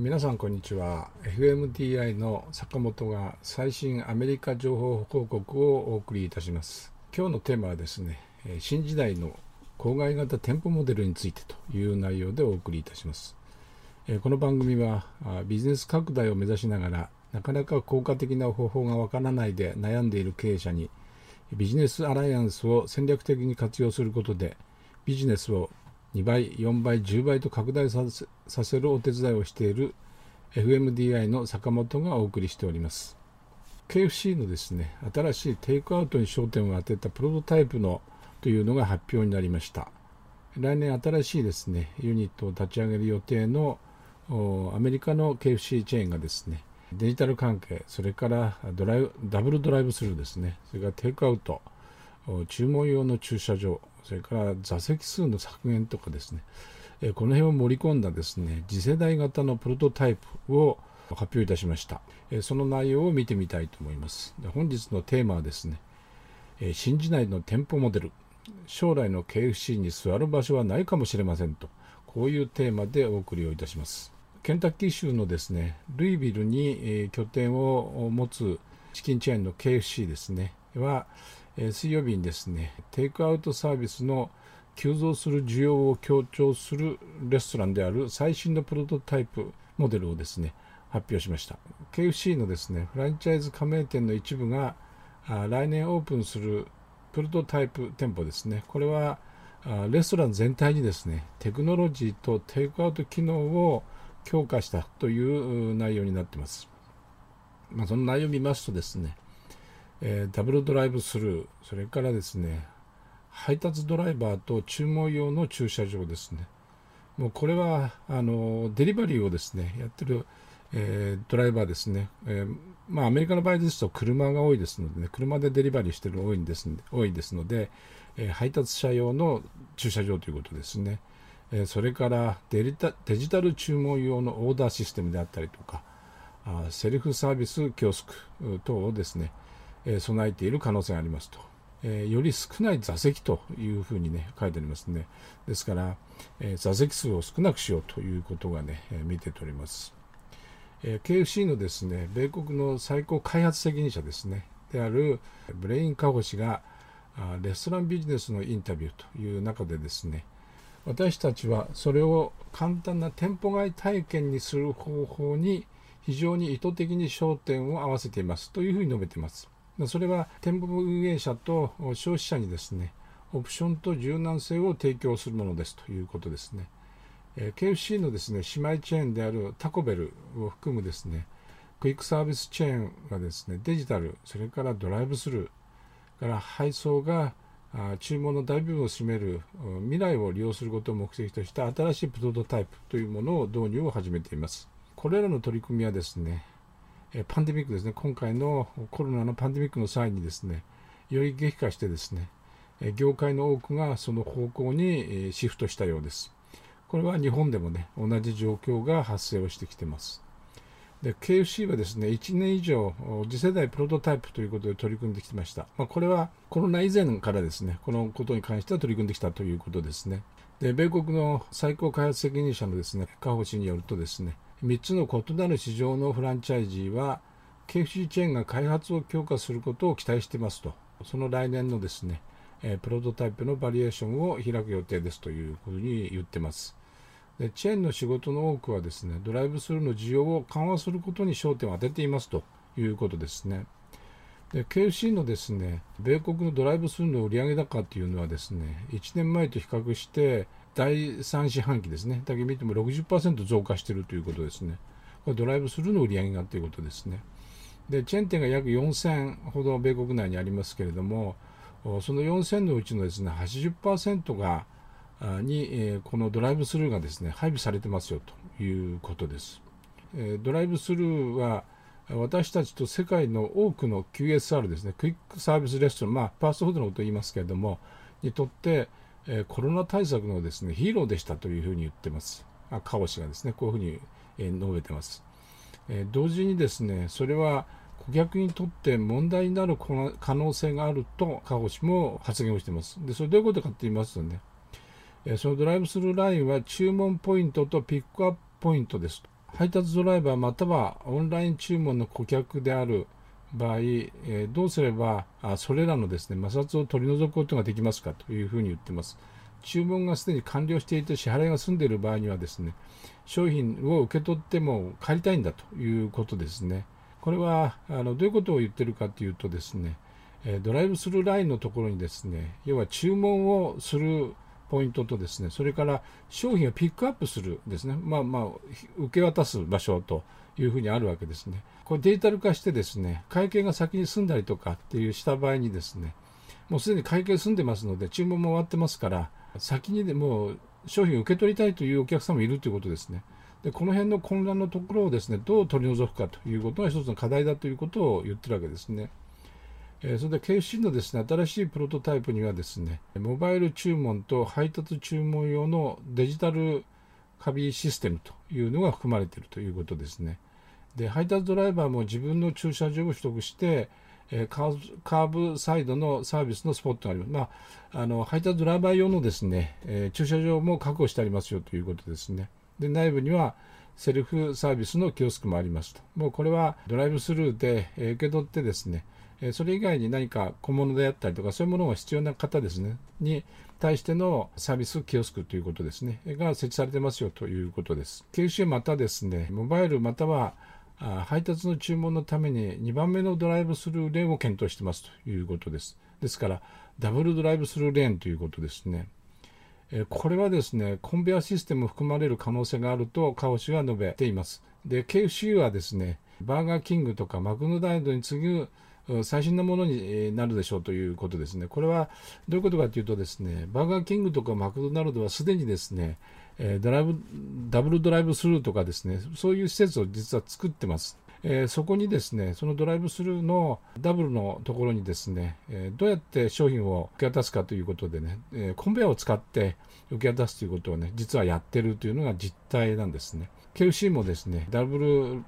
皆さんこんにちは。FMTI の坂本が最新アメリカ情報報告をお送りいたします。今日のテーマはですね新時代の郊外型店舗モデルについてという内容でお送りいたします。この番組はビジネス拡大を目指しながらなかなか効果的な方法がわからないで悩んでいる経営者にビジネスアライアンスを戦略的に活用することでビジネスを2倍、4倍、10倍と拡大させるお手伝いをしている FMDI の坂本がお送りしております。KFC のですね、新しいテイクアウトに焦点を当てたプロトタイプのというのが発表になりました。来年新しいですね、ユニットを立ち上げる予定のアメリカの KFC チェーンがですね、デジタル関係、それからドライブダブルドライブスルーですね、それからテイクアウト、注文用の駐車場、それから座席数の削減とかですね、えこの辺を盛り込んだですね次世代型のプロトタイプを発表いたしました、えその内容を見てみたいと思います。で本日のテーマはですね、え新時代の店舗モデル将来の KFC に座る場所はないかもしれませんとこういうテーマでお送りをいたします。ケンタッキー州のですねルイビルに、え拠点を持つチキンチェーンの KFC ですねは、え水曜日にですねテイクアウトサービスの急増する需要を強調するレストランである最新のプロトタイプモデルをですね発表しました。KFC のですねフランチャイズ加盟店の一部が来年オープンするプロトタイプ店舗ですね。これはレストラン全体にですねテクノロジーとテイクアウト機能を強化したという内容になっています、まあ、その内容を見ますとですねえー、ダブルドライブスルー、それからですね、配達ドライバーと注文用の駐車場ですね。もうこれは、あの、デリバリーをですね、やってる、えー、ドライバーですね。えー、まあ、アメリカの場合ですと車が多いですのでね、車でデリバリーしてるの多いんです多いですので、え、配達車用の駐車場ということですね。えそれからデジタル注文用のオーダーシステムであったりとか、あセルフサービスキオスク等をですね、え備えている可能性がありますと。えより少ない座席というふうにね、書いてありますね。ですから、え座席数を少なくしようということがね、え見て取れます。え KFC のですね、米国の最高開発責任者ですね、であるブレイン・カホ氏が、レストランビジネスのインタビューという中でですね、私たちはそれを簡単な店舗外体験にする方法に非常に意図的に焦点を合わせていますというふうに述べています。それは店舗運営者と消費者にですね、オプションと柔軟性を提供するものですということですね。え、KFC のですね、姉妹チェーンであるタコベルを含むですね、クイックサービスチェーンがですね、デジタル、それからドライブスルー、から配送が注文の大部分を占める未来を利用することを目的とした新しいプロトタイプというものを導入を始めています。これらの取り組みはですね、パンデミックですね、今回のコロナのパンデミックの際にですね、より激化してですね、業界の多くがその方向にシフトしたようです。これは日本でもね、同じ状況が発生をしてきてます。で、KFC はですね、1年以上、次世代プロトタイプということで取り組んできてました。まあ、これはコロナ以前からですね、このことに関しては取り組んできたということですね。で、米国の最高開発責任者のですね、カホ氏によるとですね、3つの異なる市場のフランチャイジーは KFC チェーンが開発を強化することを期待していますと。その来年のですねプロトタイプのバリエーションを開く予定ですというふうに言ってます。でチェーンの仕事の多くはですねドライブスルーの需要を緩和することに焦点を当てていますということですね。で KFC のですね米国のドライブスルーの売上高というのはですね1年前と比較して第3四半期ですね、だけ見ても60%増加しているということですね。これドライブスルーの売り上げがということですね。で、チェーン店が約4000ほど米国内にありますけれども、その4000のうちのですね、80%が、に、えこのドライブスルーがですね、配備されてますよということです。えドライブスルーは、私たちと世界の多くの QSR ですね、クイックサービスレストラン、まあ、ファーストフードのことを言いますけれども、にとって、えコロナ対策のですねヒーローでしたというふうに言ってます。あカオ氏がですねこういうふうに、え述べてます。え同時にですねそれは顧客にとって問題になる可能性があるとカオ氏も発言をしてます。でそれどういうことかと言いますとね、えそのドライブスルーラインは注文ポイントとピックアップポイントですと。配達ドライバーまたはオンライン注文の顧客である場合、え、どうすればあそれらのですね摩擦を取り除くことができますか？というふうに言ってます。注文がすでに完了していて支払いが済んでいる場合にはですね商品を受け取っても帰りたいんだということですね。これはあのどういうことを言ってるかというとですねドライブスルーラインのところにですね要は注文をするポイントとですねそれから商品をピックアップするですねまあまあ受け渡す場所というふうにあるわけですねこれデジタル化してですね会計が先に済んだりとかっていうした場合にですねもうすでに会計済んでますので注文も終わってますから先にでも商品を受け取りたいというお客様もいるということですねでこの辺の混乱のところをですねどう取り除くかということが一つの課題だということを言ってるわけですね。えそれで KFC のですね新しいプロトタイプにはですねモバイル注文と配達注文用のデジタルカビシステムというのが含まれているということですね。で配達ドライバーも自分の駐車場を取得して、えカーブサイドのサービスのスポットがあります。まあ、あの配達ドライバー用のですね、え駐車場も確保してありますよということですね。で内部にはセルフサービスのキオスクもありますと。もうこれはドライブスルーでえ受け取ってですね、それ以外に何か小物であったりとか、そういうものが必要な方ですね、に対してのサービスキオスクということですね、が設置されてますよということです。九州またですね、モバイルまたは配達の注文のために2番目のドライブスルーレーンを検討してますということです。ですから、ダブルドライブスルーレーンということですね。これはですね、コンベアシステム含まれる可能性があると、カオ氏は述べています。で、KFC はですね、バーガーキングとかマクドナルドに次ぐ最新のものになるでしょうということですね。これはどういうことかというとですね、バーガーキングとかマクドナルドはすでにですね、ドライブダブルドライブスルーとかですね、そういう施設を実は作ってます。えー、そこにですね、そのドライブスルーのダブルのところにですね、えー、どうやって商品を受け渡すかということでね、えー、コンベヤを使って受け渡すということをね、実はやってるというのが実態なんですね。KFC もですね、ダブル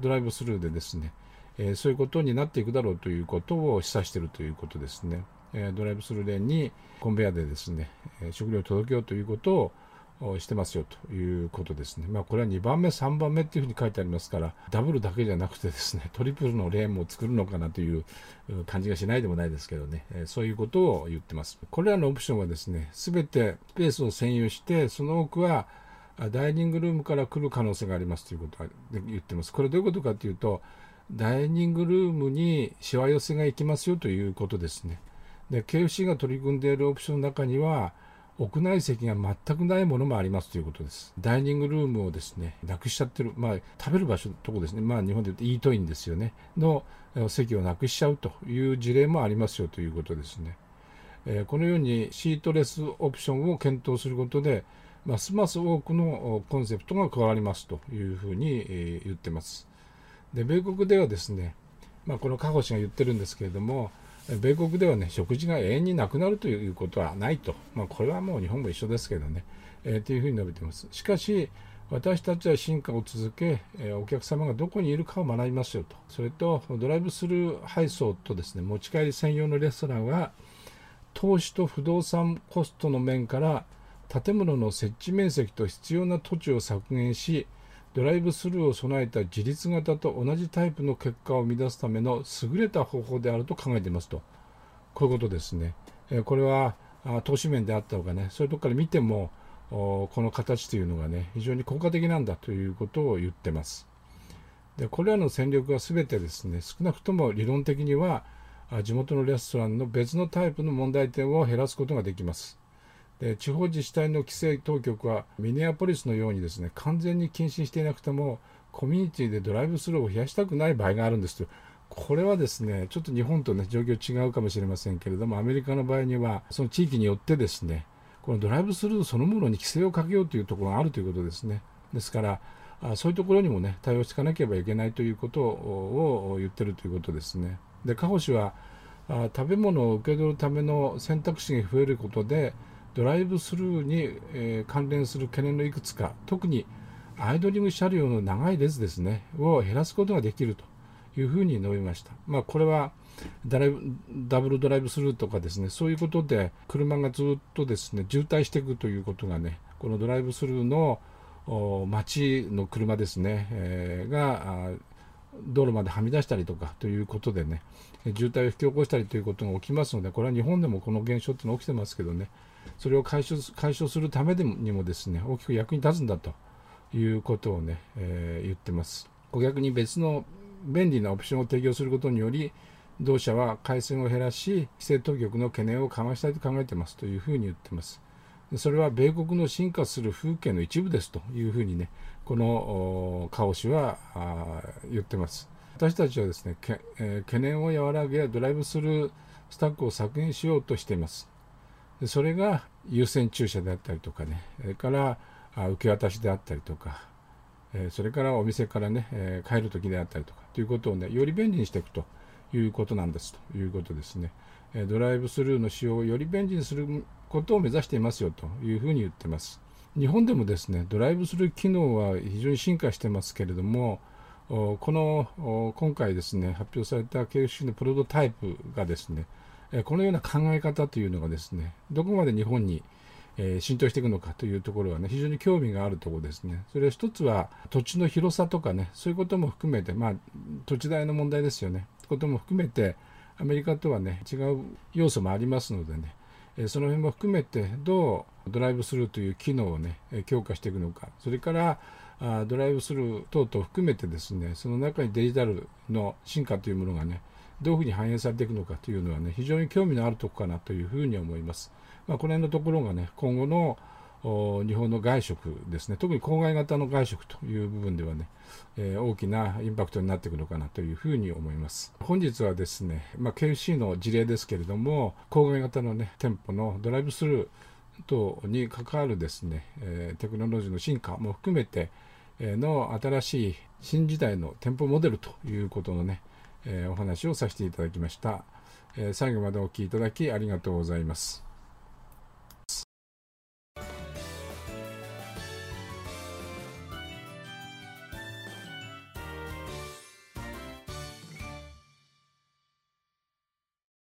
ドライブスルーでですね、えそういうことになっていくだろうということを示唆しているということですね。えドライブスルーレーンにコンベヤでですね、食料を届けようということをしてますよということですね。まあこれは2番目、3番目っていうふうに書いてありますから、ダブルだけじゃなくてですね、トリプルのレーンも作るのかなという感じがしないでもないですけどね、そういうことを言ってます。これらのオプションはですね、すべてスペースを占有して、その多くはダイニングルームから来る可能性がありますということを言ってます。これどういうことかというと、ダイニングルームにしわ寄せが行きますよということですね。で、KFC が取り組んでいるオプションの中には、屋内席が全くないものもありますということです。ダイニングルームをですね、なくしちゃってる、まあ、食べる場所のとこですね、まあ、日本で言うとイートインですよね、の席をなくしちゃうという事例もありますよということですね。えー、このようにシートレスオプションを検討することで、ますます多くのコンセプトが加わりますというふうに、えー、言ってます。で、米国ではですね、まあ、このカホ氏が言ってるんですけれども、米国ではね、食事が永遠になくなるということはないと。まあ、これはもう日本も一緒ですけどね、えー、というふうに述べています。しかし、私たちは進化を続け、え、お客様がどこにいるかを学びますよと。それと、ドライブスルー配送とですね、持ち帰り専用のレストランは、投資と不動産コストの面から、建物の設置面積と必要な土地を削減し、ドライブスルーを備えた自立型と同じタイプの結果を生み出すための優れた方法であると考えていますと。こういうことですね。えこれは投資面であったほかね、そういうとこから見ても、この形というのがね、非常に効果的なんだということを言ってます。で、これらの戦略は全てですね、少なくとも理論的には、地元のレストランの別のタイプの問題点を減らすことができます。地方自治体の規制当局はミネアポリスのようにですね完全に禁止していなくてもコミュニティでドライブスルーを増やしたくない場合があるんですと。これはですねちょっと日本とね状況違うかもしれませんけれどもアメリカの場合にはその地域によってですねこのドライブスルーそのものに規制をかけようというところがあるということですね。ですからそういうところにもね対応していかなければいけないということを言ってるということですね。でカホ氏は食べ物を受け取るための選択肢が増えることでドライブスルーに、え、関連する懸念のいくつか、特にアイドリング車両の長い列ですね、を減らすことができるというふうに述べました。まあ、これはダブルドライブスルーとかですね、そういうことで車がずっとですね、渋滞していくということがね、このドライブスルーの街の車ですね、えー、が道路まではみ出したりとかということでね、渋滞を引き起こしたりということが起きますので、これは日本でもこの現象っていうのは起きてますけどね、それを解消解消するためにもですね、大きく役に立つんだということをね、えー、言ってます。顧客に別の便利なオプションを提供することにより、同社は回線を減らし、規制当局の懸念を緩和したいと考えてますというふうに言ってます。それは米国の進化する風景の一部ですというふうにね、このカオ氏は言ってます。私たちはですね、えー、懸念を和らげ、ドライブスルースタックを削減しようとしています。でそれが優先駐車であったりとかね、それから受け渡しであったりとか、え、それからお店からね、え、帰るときであったりとかということをね、より便利にしていくということなんですということですね。えドライブスルーの使用をより便利にすることを目指していますよというふうに言ってます。日本でもですね、ドライブスルー機能は非常に進化してますけれども、この今回ですね、発表された KFC のプロトタイプがですね、このような考え方というのがですね、どこまで日本に浸透していくのかというところはね、非常に興味があるところですね。それは一つは土地の広さとかね、そういうことも含めて、まあ、土地代の問題ですよね。ことも含めて、アメリカとはね、違う要素もありますのでね、その辺も含めてどうドライブスルーという機能をね、強化していくのか、それからドライブスルー等々含めてですね、その中にデジタルの進化というものがね、どういうふうに反映されていくのかというのはね、非常に興味のあるところかなというふうに思います。まあ、この辺のところがね、今後の日本の外食ですね、特に郊外型の外食という部分ではね、えー、大きなインパクトになっていくのかなというふうに思います。本日はですね、まあ、KFC の事例ですけれども、郊外型のね、店舗のドライブスルー等に関わるですね、えー、テクノロジーの進化も含めて、の新しい新時代の店舗モデルということのね、えー、お話をさせていただきました。え最後までお聴きいただきありがとうございます。